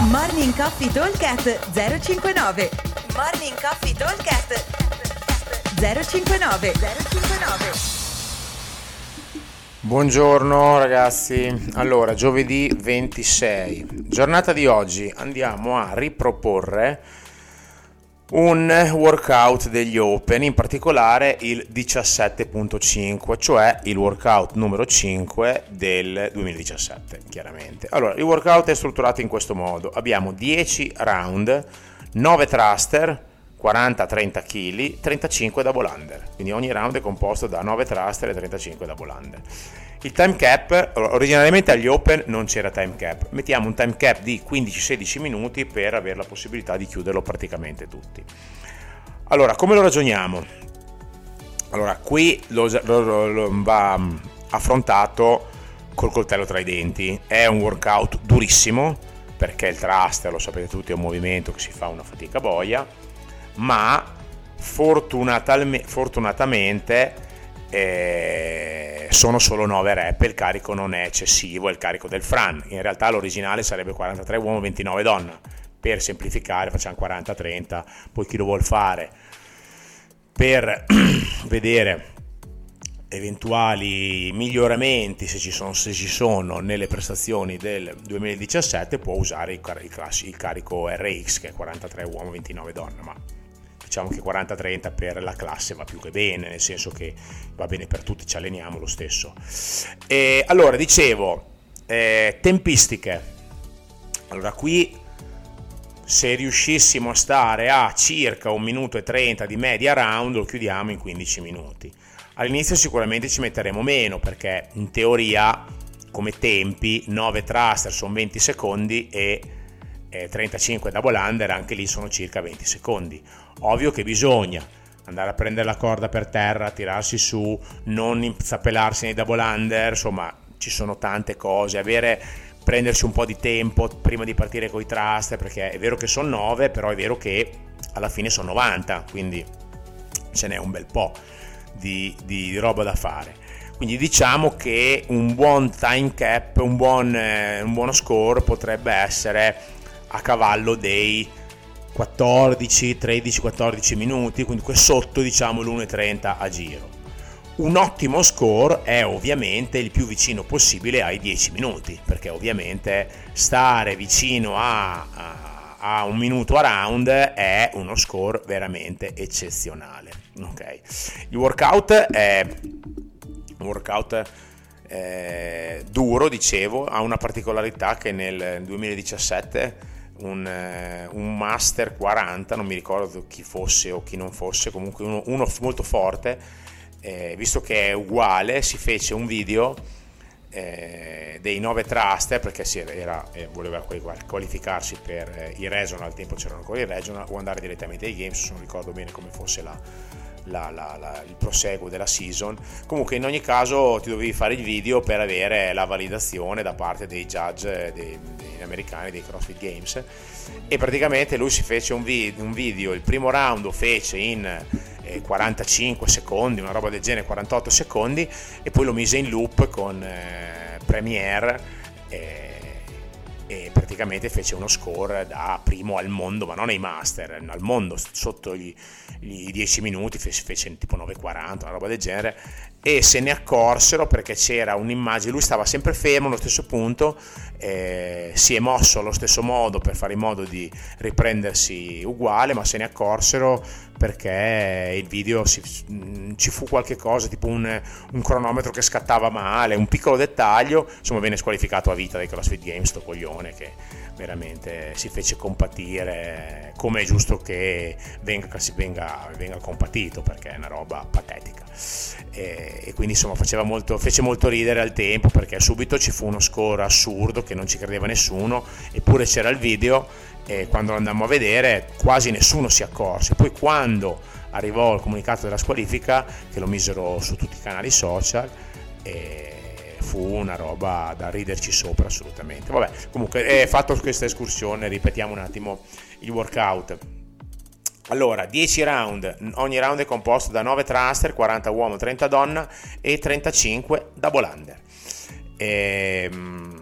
Morning Coffee Talkcast 059 Morning Coffee Talkcast 059 059 Buongiorno ragazzi, allora giovedì 26, giornata di oggi. Andiamo a riproporre un workout degli Open, in particolare il 17.5, cioè il workout numero 5 del 2017, chiaramente. Allora, il workout è strutturato in questo modo. Abbiamo 10 round, 9 thruster, 40-30 kg, 35 double under. Quindi ogni round è composto da 9 thruster e 35 double under. Il time cap, originariamente agli open non c'era time cap, mettiamo un time cap di 15-16 minuti per avere la possibilità di chiuderlo praticamente tutti. Allora, come lo ragioniamo? Allora, qui lo, lo, lo va affrontato col coltello tra i denti, è un workout durissimo perché il thruster, lo sapete tutti, è un movimento che si fa una fatica boia, ma fortunatamente eh, sono solo 9 rep il carico non è eccessivo, è il carico del Fran. In realtà l'originale sarebbe 43 uomo, 29 donna. Per semplificare facciamo 40-30, poi chi lo vuol fare per vedere eventuali miglioramenti se ci, sono, se ci sono nelle prestazioni del 2017 può usare il, il, carico RX che è 43 uomo 29 donna ma diciamo che 40-30 per la classe va più che bene, nel senso che va bene per tutti, ci alleniamo lo stesso. E allora, dicevo, eh, tempistiche. Allora, qui se riuscissimo a stare a circa un minuto e 30 di media round, lo chiudiamo in 15 minuti. All'inizio sicuramente ci metteremo meno perché in teoria come tempi 9 thruster sono 20 secondi e 35 double under anche lì sono circa 20 secondi. Ovvio che bisogna andare a prendere la corda per terra, tirarsi su, non inzappelarsi nei double under, insomma ci sono tante cose, avere, prendersi un po' di tempo prima di partire con i trust, perché è vero che sono 9, però è vero che alla fine sono 90, quindi ce n'è un bel po' di, di roba da fare. Quindi diciamo che un buon time cap, un, buon, eh, un buono score potrebbe essere a cavallo dei 14, 13, 14 minuti, quindi sotto diciamo l'1.30 a giro. Un ottimo score è ovviamente il più vicino possibile ai 10 minuti, perché ovviamente stare vicino a, a, a un minuto a round è uno score veramente eccezionale. Okay. Il workout è un workout eh, duro, dicevo, ha una particolarità che nel 2017 un, eh, un, Master 40, non mi ricordo chi fosse o chi non fosse, comunque uno, uno molto forte, eh, visto che è uguale, si fece un video eh, dei 9 thruster perché si era, eh, voleva qualificarsi per eh, i regional, al tempo c'erano ancora i regional, o andare direttamente ai games, non ricordo bene come fosse la, la, la, il proseguo della season. Comunque, in ogni caso, ti dovevi fare il video per avere la validazione da parte dei judge dei, dei americani dei CrossFit Games. E praticamente lui si fece un, vi- un video. Il primo round lo fece in eh, 45 secondi, una roba del genere, 48 secondi, e poi lo mise in loop con eh, Premiere. Eh, e praticamente fece uno score da primo al mondo, ma non ai master, al mondo, sotto gli, gli 10 minuti, fece, fece tipo 9,40, una roba del genere, e se ne accorsero perché c'era un'immagine, lui stava sempre fermo allo stesso punto, eh, si è mosso allo stesso modo per fare in modo di riprendersi uguale, ma se ne accorsero perché il video si, mm, ci fu qualche cosa, tipo un, un, cronometro che scattava male, un piccolo dettaglio, insomma venne squalificato a vita dai CrossFit Games, sto coglione che veramente si fece compatire come è giusto che venga, venga, venga compatito perché è una roba patetica. E, e quindi insomma molto, fece molto ridere al tempo perché subito ci fu uno score assurdo che non ci credeva nessuno eppure c'era il video e quando lo andammo a vedere quasi nessuno si accorse. Poi quando arrivò il comunicato della squalifica che lo misero su tutti i canali social e fu una roba da riderci sopra assolutamente. Vabbè, comunque, è fatto questa escursione, ripetiamo un attimo il workout. Allora, 10 round, ogni round è composto da 9 thruster, 40 uomo, 30 donna e 35 double under. Ehm,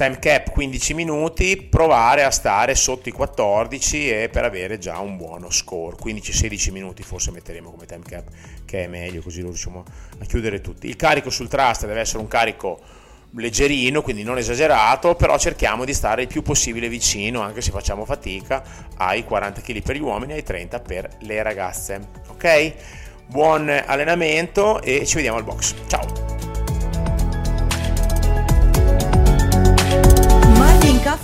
time cap 15 minuti, provare a stare sotto i 14 e per avere già un buono score. 15-16 minuti forse metteremo come time cap, che è meglio, così riusciamo a chiudere tutti. Il carico sul trust deve essere un carico leggerino, quindi non esagerato, però cerchiamo di stare il più possibile vicino, anche se facciamo fatica, ai 40 kg per gli uomini e ai 30 per le ragazze. Ok? Buon allenamento e ci vediamo al box. Ciao!